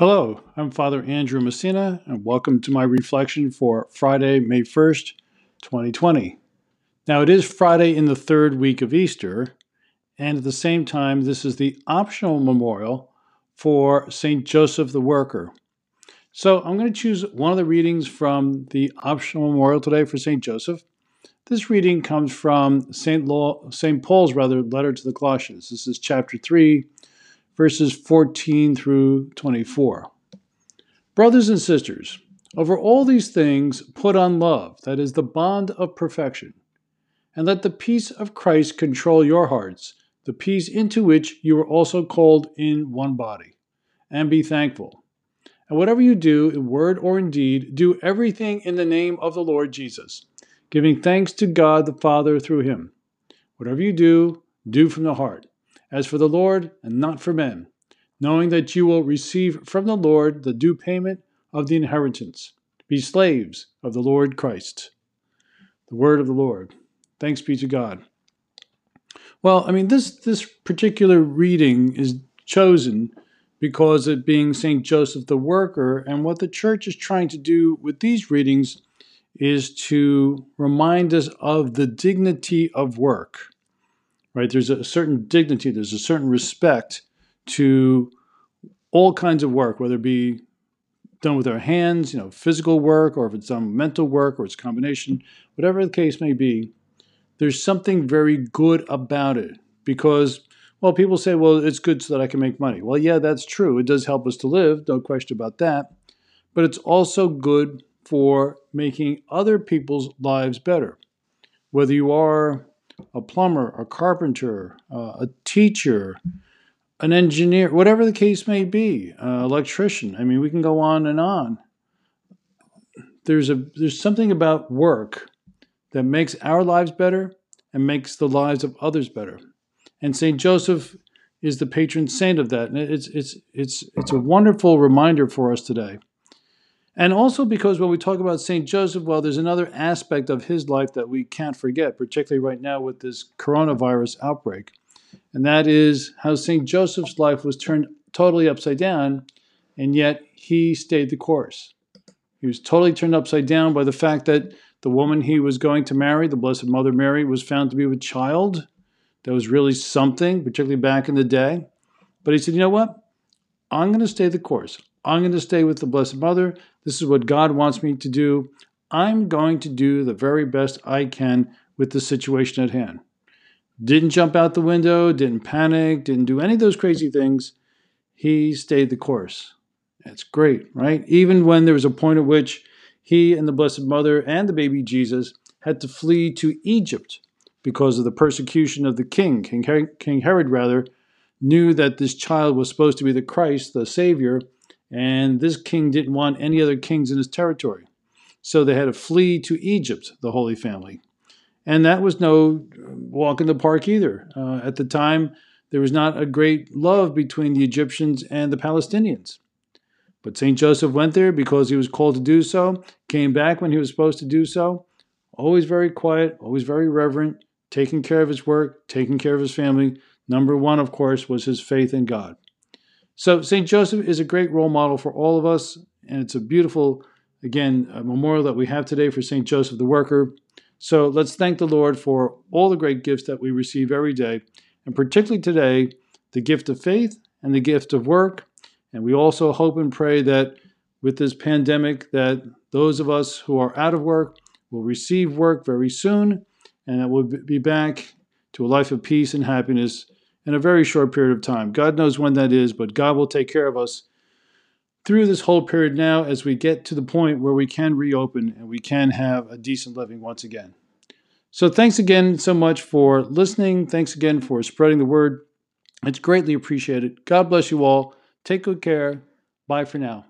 Hello, I'm Father Andrew Messina, and welcome to my reflection for Friday, May 1st, 2020. Now, it is Friday in the third week of Easter, and at the same time, this is the optional memorial for St. Joseph the Worker. So, I'm going to choose one of the readings from the optional memorial today for St. Joseph. This reading comes from St. Paul's rather letter to the Colossians. This is chapter 3, verses 14 through 24. Brothers and sisters, over all these things put on love, that is the bond of perfection, and let the peace of Christ control your hearts, the peace into which you are also called in one body, and be thankful. And whatever you do, in word or in deed, do everything in the name of the Lord Jesus, giving thanks to God the Father through him. Whatever you do, do from the heart as for the Lord and not for men, knowing that you will receive from the Lord the due payment of the inheritance. Be slaves of the Lord Christ. The word of the Lord. Thanks be to God. Well, I mean, this, this particular reading is chosen because it being St. Joseph the Worker, and what the church is trying to do with these readings is to remind us of the dignity of work right? There's a certain dignity, there's a certain respect to all kinds of work, whether it be done with our hands, you know, physical work, or if it's done mental work, or it's combination, whatever the case may be, there's something very good about it because, well, people say, well, it's good so that I can make money. Well, yeah, that's true. It does help us to live, no question about that. But it's also good for making other people's lives better. Whether you are a plumber, a carpenter, uh, a teacher, an engineer, whatever the case may be, uh, electrician. I mean, we can go on and on. There's a there's something about work that makes our lives better and makes the lives of others better. And Saint Joseph is the patron saint of that. And it's it's it's it's a wonderful reminder for us today. And also because when we talk about St. Joseph, well, there's another aspect of his life that we can't forget, particularly right now with this coronavirus outbreak. And that is how St. Joseph's life was turned totally upside down, and yet he stayed the course. He was totally turned upside down by the fact that the woman he was going to marry, the Blessed Mother Mary, was found to be with child. That was really something, particularly back in the day. But he said, you know what? I'm going to stay the course. I'm going to stay with the Blessed Mother. This is what God wants me to do. I'm going to do the very best I can with the situation at hand. Didn't jump out the window, didn't panic, didn't do any of those crazy things. He stayed the course. That's great, right? Even when there was a point at which he and the Blessed Mother and the baby Jesus had to flee to Egypt because of the persecution of the king, King Herod, rather, knew that this child was supposed to be the Christ, the Savior, and this king didn't want any other kings in his territory. So they had to flee to Egypt, the Holy Family. And that was no walk in the park either. Uh, at the time, there was not a great love between the Egyptians and the Palestinians. But St. Joseph went there because he was called to do so, came back when he was supposed to do so, always very quiet, always very reverent, taking care of his work, taking care of his family. Number one, of course, was his faith in God. So St. Joseph is a great role model for all of us, and it's a beautiful, again, a memorial that we have today for St. Joseph the Worker. So let's thank the Lord for all the great gifts that we receive every day, and particularly today, the gift of faith and the gift of work. And we also hope and pray that with this pandemic, that those of us who are out of work will receive work very soon, and that we'll be back to a life of peace and happiness in a very short period of time. God knows when that is, but God will take care of us through this whole period now as we get to the point where we can reopen and we can have a decent living once again. So, thanks again so much for listening. Thanks again for spreading the word. It's greatly appreciated. God bless you all. Take good care. Bye for now.